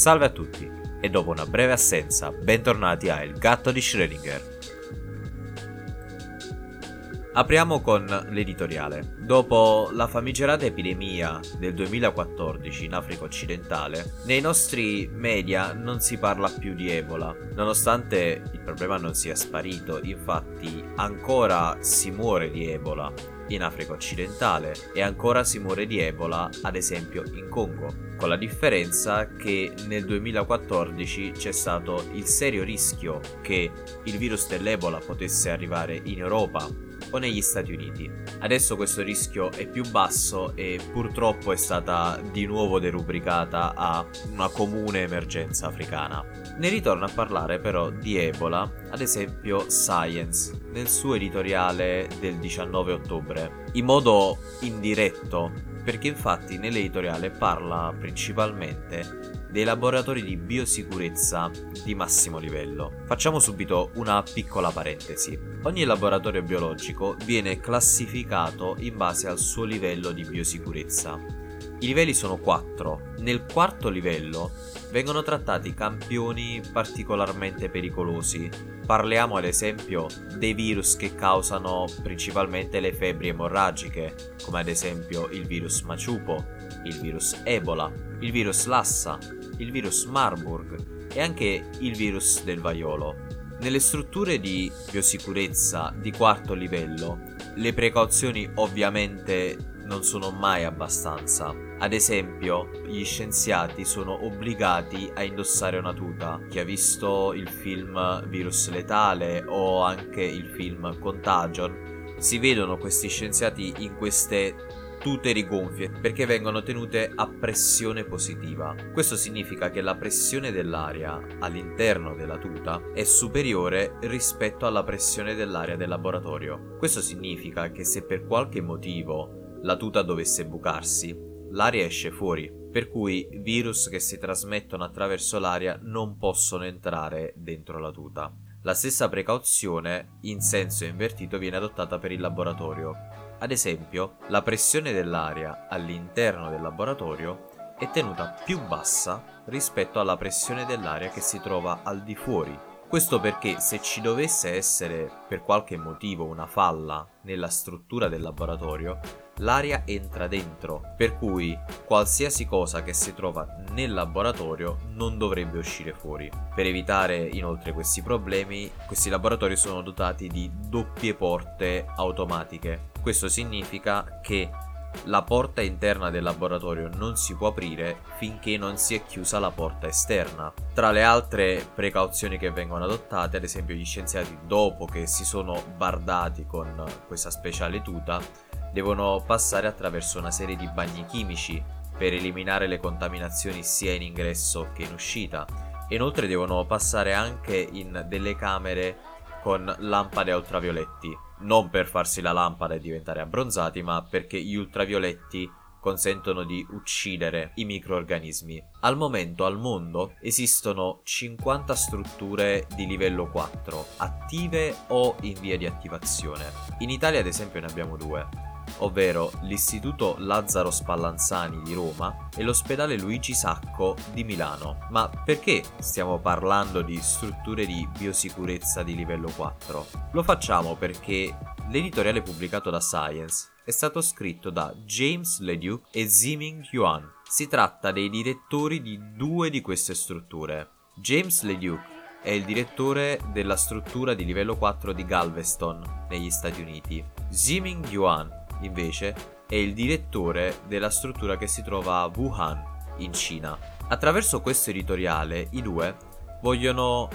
Salve a tutti e dopo una breve assenza, bentornati a Il gatto di Schrödinger. Apriamo con l'editoriale. Dopo la famigerata epidemia del 2014 in Africa occidentale, nei nostri media non si parla più di Ebola, nonostante il problema non sia sparito, infatti ancora si muore di Ebola in Africa occidentale e ancora si muore di Ebola ad esempio in Congo, con la differenza che nel 2014 c'è stato il serio rischio che il virus dell'Ebola potesse arrivare in Europa o negli Stati Uniti. Adesso questo rischio è più basso e purtroppo è stata di nuovo derubricata a una comune emergenza africana. Ne ritorno a parlare però di Ebola, ad esempio Science, nel suo editoriale del 19 ottobre, in modo indiretto, perché infatti nell'editoriale parla principalmente dei laboratori di biosicurezza di massimo livello. Facciamo subito una piccola parentesi. Ogni laboratorio biologico viene classificato in base al suo livello di biosicurezza. I livelli sono quattro. Nel quarto livello vengono trattati campioni particolarmente pericolosi. Parliamo ad esempio dei virus che causano principalmente le febbri emorragiche, come ad esempio il virus Maciupo, il virus Ebola, il virus Lassa, il virus Marburg e anche il virus del vaiolo. Nelle strutture di biosicurezza di quarto livello, le precauzioni ovviamente non sono mai abbastanza. Ad esempio, gli scienziati sono obbligati a indossare una tuta. Chi ha visto il film Virus Letale o anche il film Contagion, si vedono questi scienziati in queste tute rigonfie perché vengono tenute a pressione positiva. Questo significa che la pressione dell'aria all'interno della tuta è superiore rispetto alla pressione dell'aria del laboratorio. Questo significa che se per qualche motivo la tuta dovesse bucarsi, l'aria esce fuori, per cui virus che si trasmettono attraverso l'aria non possono entrare dentro la tuta. La stessa precauzione in senso invertito viene adottata per il laboratorio, ad esempio, la pressione dell'aria all'interno del laboratorio è tenuta più bassa rispetto alla pressione dell'aria che si trova al di fuori. Questo perché se ci dovesse essere per qualche motivo una falla nella struttura del laboratorio, l'aria entra dentro, per cui qualsiasi cosa che si trova nel laboratorio non dovrebbe uscire fuori. Per evitare inoltre questi problemi, questi laboratori sono dotati di doppie porte automatiche questo significa che la porta interna del laboratorio non si può aprire finché non si è chiusa la porta esterna. Tra le altre precauzioni che vengono adottate, ad esempio gli scienziati dopo che si sono bardati con questa speciale tuta, devono passare attraverso una serie di bagni chimici per eliminare le contaminazioni sia in ingresso che in uscita. Inoltre devono passare anche in delle camere con lampade ultravioletti non per farsi la lampada e diventare abbronzati, ma perché gli ultravioletti consentono di uccidere i microorganismi. Al momento al mondo esistono 50 strutture di livello 4, attive o in via di attivazione. In Italia ad esempio ne abbiamo due ovvero l'Istituto Lazzaro Spallanzani di Roma e l'Ospedale Luigi Sacco di Milano. Ma perché stiamo parlando di strutture di biosicurezza di livello 4? Lo facciamo perché l'editoriale pubblicato da Science è stato scritto da James Leduc e Ziming Yuan. Si tratta dei direttori di due di queste strutture. James Leduc è il direttore della struttura di livello 4 di Galveston, negli Stati Uniti. Ziming Yuan invece, è il direttore della struttura che si trova a Wuhan, in Cina. Attraverso questo editoriale, i due vogliono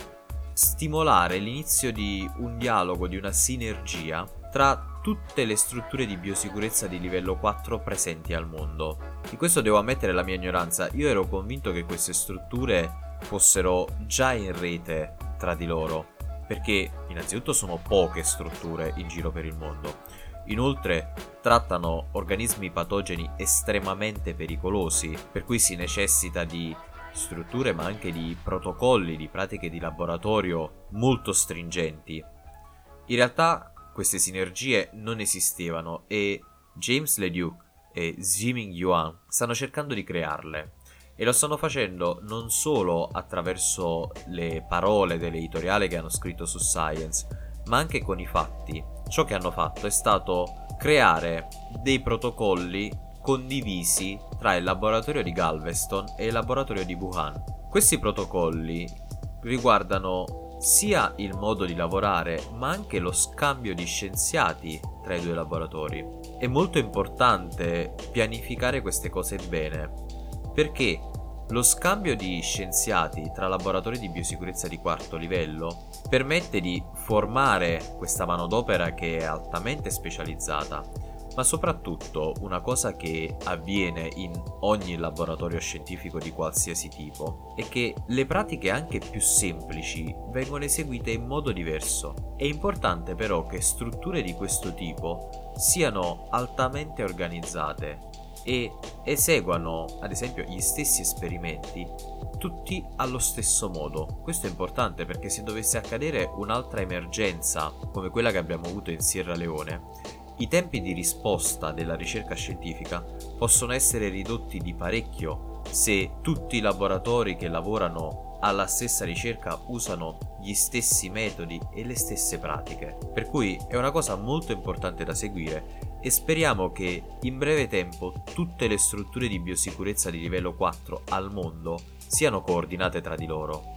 stimolare l'inizio di un dialogo, di una sinergia tra tutte le strutture di biosicurezza di livello 4 presenti al mondo. Di questo devo ammettere la mia ignoranza, io ero convinto che queste strutture fossero già in rete tra di loro, perché innanzitutto sono poche strutture in giro per il mondo Inoltre trattano organismi patogeni estremamente pericolosi, per cui si necessita di strutture ma anche di protocolli, di pratiche di laboratorio molto stringenti. In realtà queste sinergie non esistevano e James Leduc e Ziming Yuan stanno cercando di crearle. e lo stanno facendo non solo attraverso le parole dell'editoriale che hanno scritto su Science, ma anche con i fatti. Ciò che hanno fatto è stato creare dei protocolli condivisi tra il laboratorio di Galveston e il laboratorio di Wuhan. Questi protocolli riguardano sia il modo di lavorare, ma anche lo scambio di scienziati tra i due laboratori. È molto importante pianificare queste cose bene, perché lo scambio di scienziati tra laboratori di biosicurezza di quarto livello permette di formare questa manodopera che è altamente specializzata, ma soprattutto una cosa che avviene in ogni laboratorio scientifico di qualsiasi tipo è che le pratiche anche più semplici vengono eseguite in modo diverso. È importante però che strutture di questo tipo siano altamente organizzate e eseguano ad esempio gli stessi esperimenti tutti allo stesso modo. Questo è importante perché se dovesse accadere un'altra emergenza come quella che abbiamo avuto in Sierra Leone, i tempi di risposta della ricerca scientifica possono essere ridotti di parecchio se tutti i laboratori che lavorano alla stessa ricerca usano gli stessi metodi e le stesse pratiche. Per cui è una cosa molto importante da seguire e speriamo che in breve tempo tutte le strutture di biosicurezza di livello 4 al mondo siano coordinate tra di loro.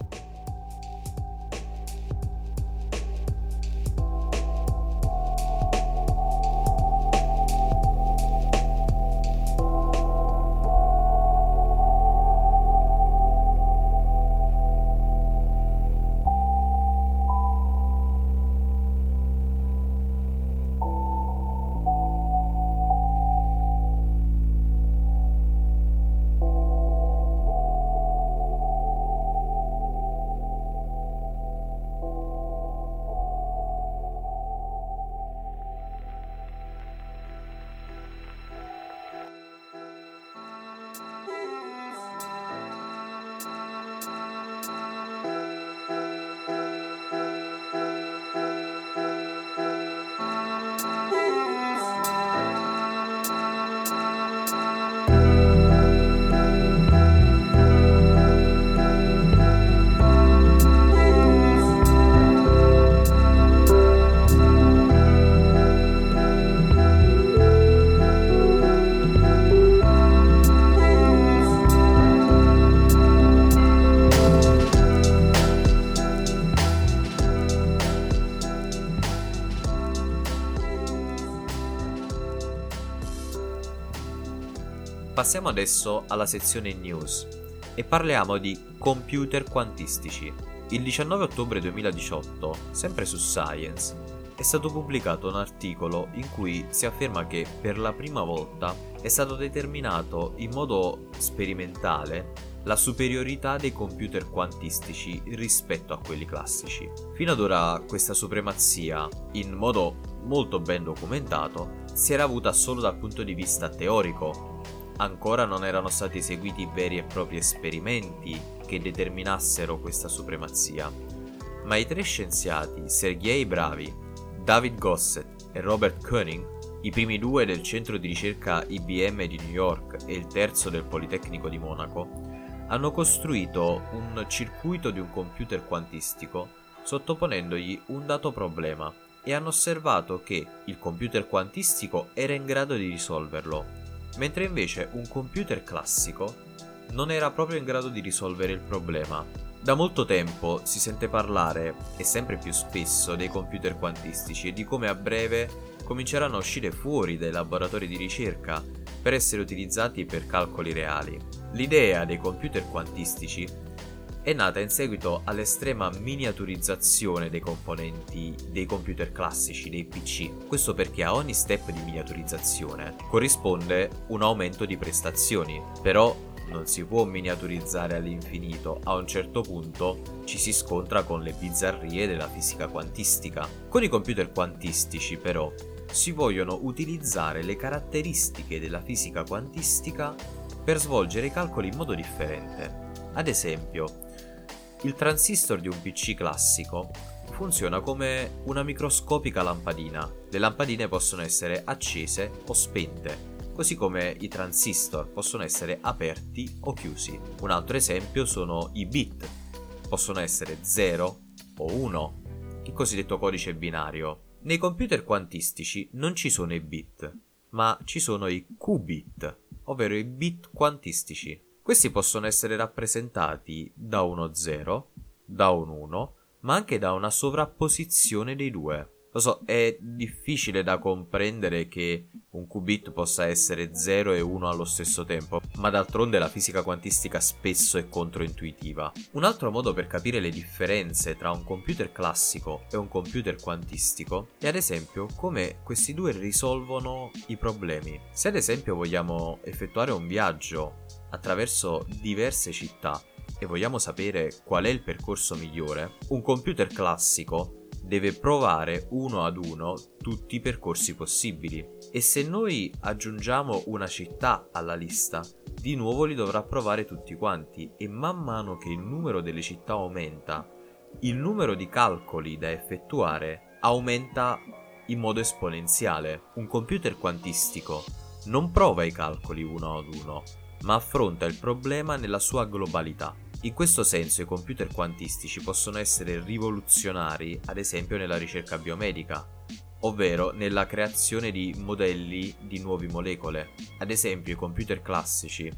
Passiamo adesso alla sezione news e parliamo di computer quantistici. Il 19 ottobre 2018, sempre su Science, è stato pubblicato un articolo in cui si afferma che per la prima volta è stato determinato in modo sperimentale la superiorità dei computer quantistici rispetto a quelli classici. Fino ad ora questa supremazia, in modo molto ben documentato, si era avuta solo dal punto di vista teorico, ancora non erano stati eseguiti veri e propri esperimenti che determinassero questa supremazia, ma i tre scienziati, Sergei Bravi, David Gossett e Robert Koenig, i primi due del centro di ricerca IBM di New York e il terzo del Politecnico di Monaco, hanno costruito un circuito di un computer quantistico sottoponendogli un dato problema e hanno osservato che il computer quantistico era in grado di risolverlo mentre invece un computer classico non era proprio in grado di risolvere il problema. Da molto tempo si sente parlare, e sempre più spesso, dei computer quantistici e di come a breve cominceranno a uscire fuori dai laboratori di ricerca per essere utilizzati per calcoli reali. L'idea dei computer quantistici è nata in seguito all'estrema miniaturizzazione dei componenti dei computer classici, dei PC. Questo perché a ogni step di miniaturizzazione corrisponde un aumento di prestazioni, però non si può miniaturizzare all'infinito, a un certo punto ci si scontra con le bizzarrie della fisica quantistica. Con i computer quantistici però si vogliono utilizzare le caratteristiche della fisica quantistica per svolgere i calcoli in modo differente. Ad esempio, il transistor di un PC classico funziona come una microscopica lampadina. Le lampadine possono essere accese o spente. così come i transistor possono essere aperti o chiusi. Un altro esempio sono i bit, possono essere 0 o 1, il cosiddetto codice binario. Nei computer quantistici non ci sono i bit, ma ci sono i qubit, ovvero i bit quantistici. Questi possono essere rappresentati da uno 0, da un 1, ma anche da una sovrapposizione dei due. Lo so, è difficile da comprendere che un qubit possa essere 0 e 1 allo stesso tempo, ma d'altronde la fisica quantistica spesso è controintuitiva. Un altro modo per capire le differenze tra un computer classico e un computer quantistico è ad esempio come questi due risolvono i problemi. Se ad esempio vogliamo effettuare un viaggio attraverso diverse città e vogliamo sapere qual è il percorso migliore, un computer classico deve provare uno ad uno tutti i percorsi possibili e se noi aggiungiamo una città alla lista, di nuovo li dovrà provare tutti quanti e man mano che il numero delle città aumenta, il numero di calcoli da effettuare aumenta in modo esponenziale. Un computer quantistico non prova i calcoli uno ad uno, ma affronta il problema nella sua globalità. In questo senso i computer quantistici possono essere rivoluzionari, ad esempio nella ricerca biomedica, ovvero nella creazione di modelli di nuove molecole. Ad esempio i computer classici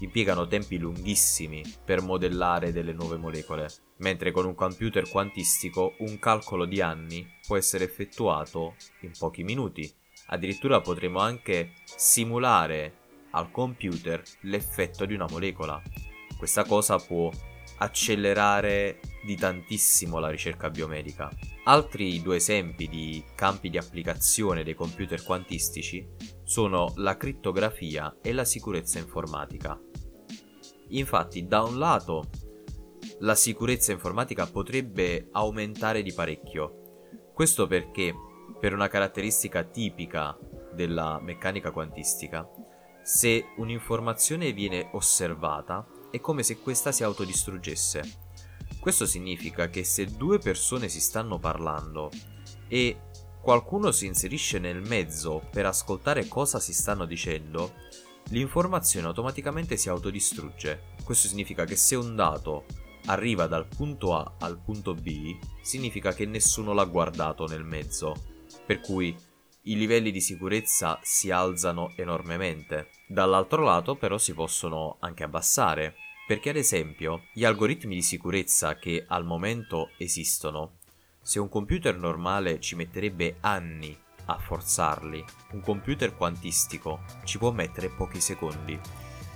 impiegano tempi lunghissimi per modellare delle nuove molecole, mentre con un computer quantistico un calcolo di anni può essere effettuato in pochi minuti. Addirittura potremo anche simulare al computer l'effetto di una molecola questa cosa può accelerare di tantissimo la ricerca biomedica. Altri due esempi di campi di applicazione dei computer quantistici sono la crittografia e la sicurezza informatica. Infatti, da un lato, la sicurezza informatica potrebbe aumentare di parecchio. Questo perché, per una caratteristica tipica della meccanica quantistica, se un'informazione viene osservata, è come se questa si autodistruggesse. Questo significa che se due persone si stanno parlando e qualcuno si inserisce nel mezzo per ascoltare cosa si stanno dicendo, l'informazione automaticamente si autodistrugge. Questo significa che se un dato arriva dal punto A al punto B, significa che nessuno l'ha guardato nel mezzo, per cui i livelli di sicurezza si alzano enormemente. Dall'altro lato però si possono anche abbassare, perché ad esempio gli algoritmi di sicurezza che al momento esistono, se un computer normale ci metterebbe anni a forzarli, un computer quantistico ci può mettere pochi secondi.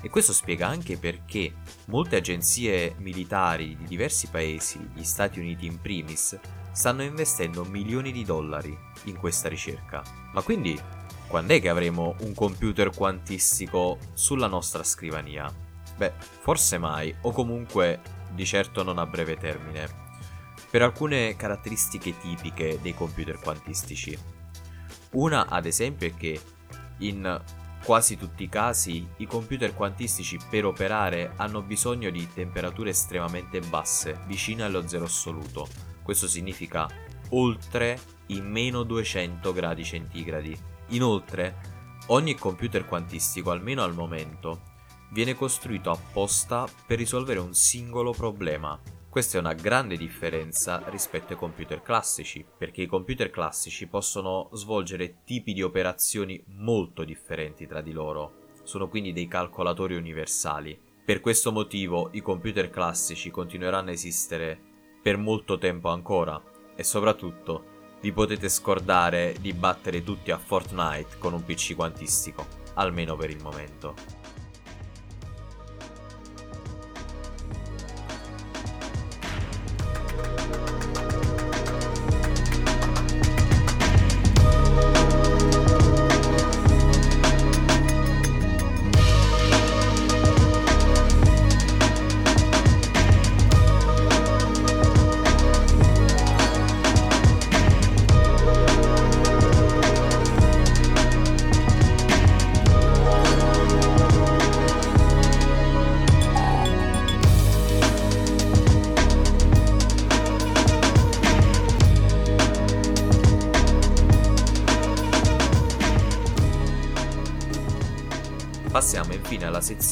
E questo spiega anche perché molte agenzie militari di diversi paesi, gli Stati Uniti in primis, stanno investendo milioni di dollari in questa ricerca. Ma quindi, quando è che avremo un computer quantistico sulla nostra scrivania? Beh, forse mai, o comunque di certo non a breve termine, per alcune caratteristiche tipiche dei computer quantistici. Una, ad esempio, è che in quasi tutti i casi i computer quantistici per operare hanno bisogno di temperature estremamente basse, vicine allo zero assoluto. Questo significa oltre i meno 200 gradi centigradi. Inoltre, ogni computer quantistico, almeno al momento, viene costruito apposta per risolvere un singolo problema. Questa è una grande differenza rispetto ai computer classici, perché i computer classici possono svolgere tipi di operazioni molto differenti tra di loro. Sono quindi dei calcolatori universali. Per questo motivo i computer classici continueranno a esistere per molto tempo ancora e soprattutto vi potete scordare di battere tutti a Fortnite con un PC quantistico, almeno per il momento.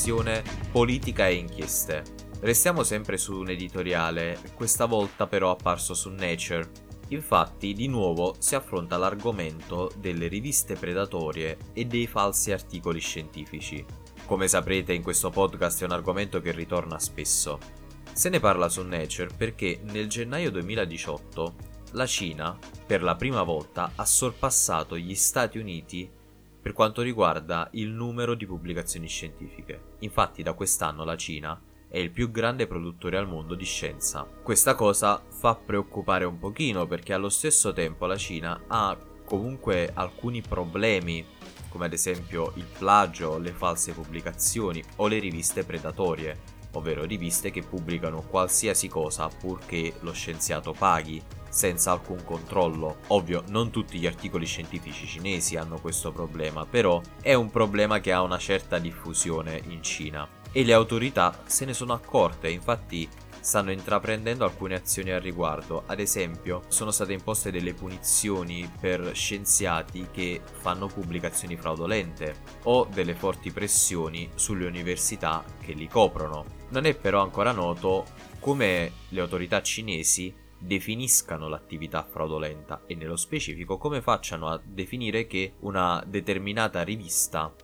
Sezione Politica e inchieste. Restiamo sempre su un editoriale, questa volta però apparso su Nature. Infatti, di nuovo si affronta l'argomento delle riviste predatorie e dei falsi articoli scientifici. Come saprete, in questo podcast è un argomento che ritorna spesso. Se ne parla su Nature perché nel gennaio 2018 la Cina, per la prima volta, ha sorpassato gli Stati Uniti per quanto riguarda il numero di pubblicazioni scientifiche. Infatti da quest'anno la Cina è il più grande produttore al mondo di scienza. Questa cosa fa preoccupare un pochino perché allo stesso tempo la Cina ha comunque alcuni problemi come ad esempio il plagio, le false pubblicazioni o le riviste predatorie, ovvero riviste che pubblicano qualsiasi cosa purché lo scienziato paghi senza alcun controllo. Ovvio, non tutti gli articoli scientifici cinesi hanno questo problema, però è un problema che ha una certa diffusione in Cina. E le autorità se ne sono accorte, infatti stanno intraprendendo alcune azioni al riguardo. Ad esempio, sono state imposte delle punizioni per scienziati che fanno pubblicazioni fraudolente o delle forti pressioni sulle università che li coprono. Non è però ancora noto come le autorità cinesi definiscano l'attività fraudolenta e nello specifico come facciano a definire che una determinata rivista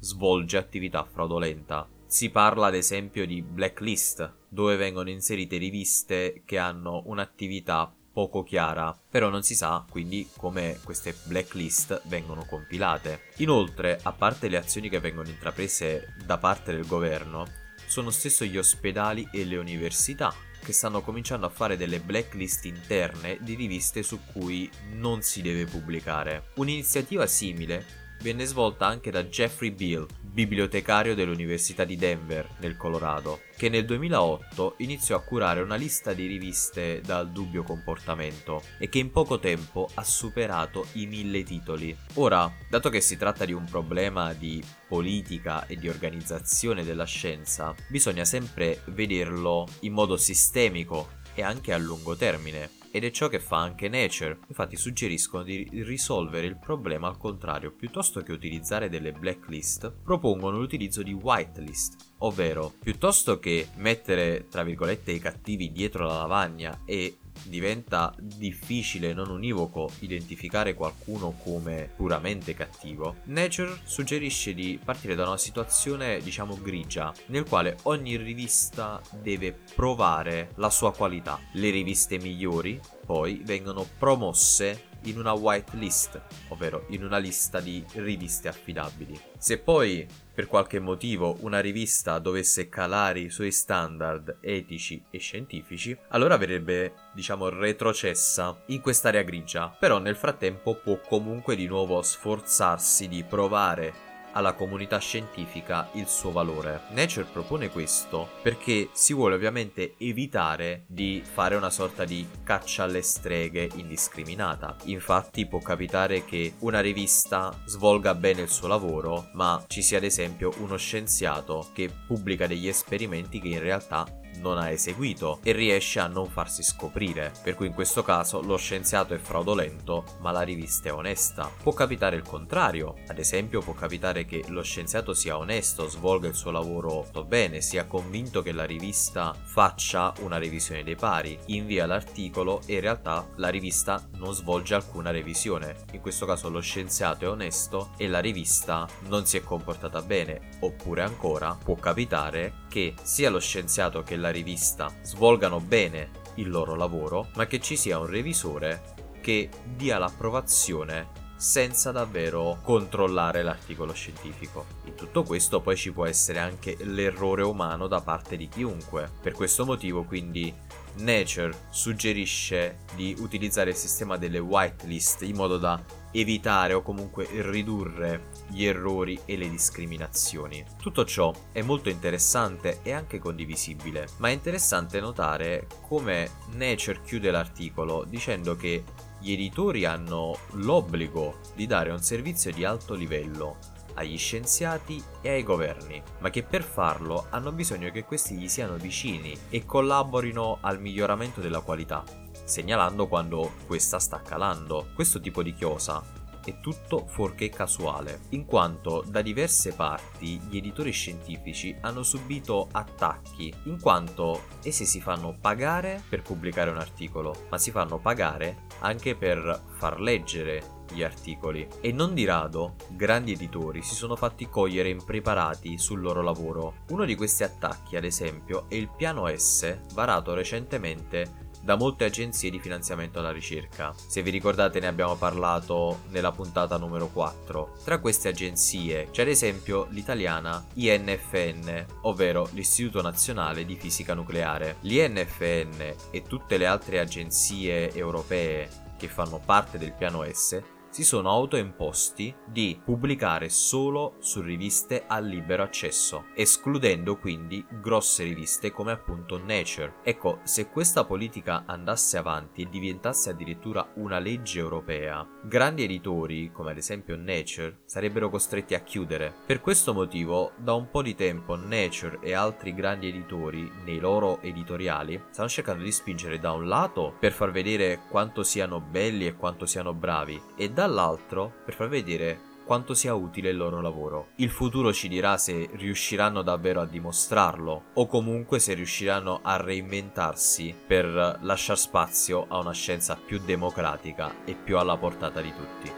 svolge attività fraudolenta. Si parla ad esempio di blacklist, dove vengono inserite riviste che hanno un'attività poco chiara, però non si sa quindi come queste blacklist vengono compilate. Inoltre, a parte le azioni che vengono intraprese da parte del governo, sono stesso gli ospedali e le università che stanno cominciando a fare delle blacklist interne di riviste su cui non si deve pubblicare. Un'iniziativa simile venne svolta anche da Jeffrey Beall, bibliotecario dell'Università di Denver, nel Colorado, che nel 2008 iniziò a curare una lista di riviste dal dubbio comportamento e che in poco tempo ha superato i mille titoli. Ora, dato che si tratta di un problema di politica e di organizzazione della scienza, bisogna sempre vederlo in modo sistemico e anche a lungo termine ed è ciò che fa anche Nature. Infatti suggeriscono di risolvere il problema al contrario, piuttosto che utilizzare delle blacklist, propongono l'utilizzo di whitelist, ovvero piuttosto che mettere tra virgolette i cattivi dietro la lavagna e diventa difficile, non univoco, identificare qualcuno come puramente cattivo, Nature suggerisce di partire da una situazione, diciamo, grigia, nel quale ogni rivista deve provare la sua qualità. Le riviste migliori poi vengono promosse in una whitelist, ovvero in una lista di riviste affidabili. Se poi per qualche motivo una rivista dovesse calare i suoi standard etici e scientifici, allora verrebbe, diciamo, retrocessa in quest'area grigia, però nel frattempo può comunque di nuovo sforzarsi di provare alla comunità scientifica il suo valore. Nature propone questo perché si vuole ovviamente evitare di fare una sorta di caccia alle streghe indiscriminata. Infatti può capitare che una rivista svolga bene il suo lavoro, ma ci sia ad esempio uno scienziato che pubblica degli esperimenti che in realtà non ha eseguito e riesce a non farsi scoprire, per cui in questo caso lo scienziato è fraudolento ma la rivista è onesta. Può capitare il contrario, ad esempio può capitare che lo scienziato sia onesto, svolga il suo lavoro bene, sia convinto che la rivista faccia una revisione dei pari, invia l'articolo e in realtà la rivista non svolge alcuna revisione. In questo caso lo scienziato è onesto e la rivista non si è comportata bene, oppure ancora può capitare che sia lo scienziato che la rivista svolgano bene il loro lavoro, ma che ci sia un revisore che dia l'approvazione senza davvero controllare l'articolo scientifico. In tutto questo poi ci può essere anche l'errore umano da parte di chiunque. Per questo motivo quindi Nature suggerisce di utilizzare il sistema delle whitelist in modo da evitare o comunque ridurre gli errori e le discriminazioni. Tutto ciò è molto interessante e anche condivisibile, ma è interessante notare come Nature chiude l'articolo dicendo che gli editori hanno l'obbligo di dare un servizio di alto livello agli scienziati e ai governi, ma che per farlo hanno bisogno che questi gli siano vicini e collaborino al miglioramento della qualità, segnalando quando questa sta calando. Questo tipo di chiosa è tutto fuorché casuale, in quanto da diverse parti gli editori scientifici hanno subito attacchi, in quanto essi si fanno pagare per pubblicare un articolo, ma si fanno pagare anche per far leggere gli articoli e non di rado grandi editori si sono fatti cogliere impreparati sul loro lavoro. Uno di questi attacchi, ad esempio, è il piano S varato recentemente da molte agenzie di finanziamento alla ricerca. Se vi ricordate ne abbiamo parlato nella puntata numero 4. Tra queste agenzie c'è ad esempio l'italiana INFN, ovvero l'Istituto Nazionale di Fisica Nucleare. L'INFN e tutte le altre agenzie europee che fanno parte del piano S si sono autoimposti di pubblicare solo su riviste a libero accesso, escludendo quindi grosse riviste come appunto Nature. Ecco, se questa politica andasse avanti e diventasse addirittura una legge europea, grandi editori, come ad esempio Nature, sarebbero costretti a chiudere. Per questo motivo, da un po' di tempo Nature e altri grandi editori, nei loro editoriali, stanno cercando di spingere da un lato per far vedere quanto siano belli e quanto siano bravi, e dall'altro per far vedere quanto sia utile il loro lavoro. Il futuro ci dirà se riusciranno davvero a dimostrarlo o comunque se riusciranno a reinventarsi per lasciare spazio a una scienza più democratica e più alla portata di tutti.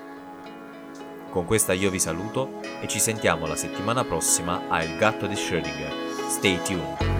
Con questa io vi saluto e ci sentiamo la settimana prossima a Il gatto di Schrödinger. Stay tuned!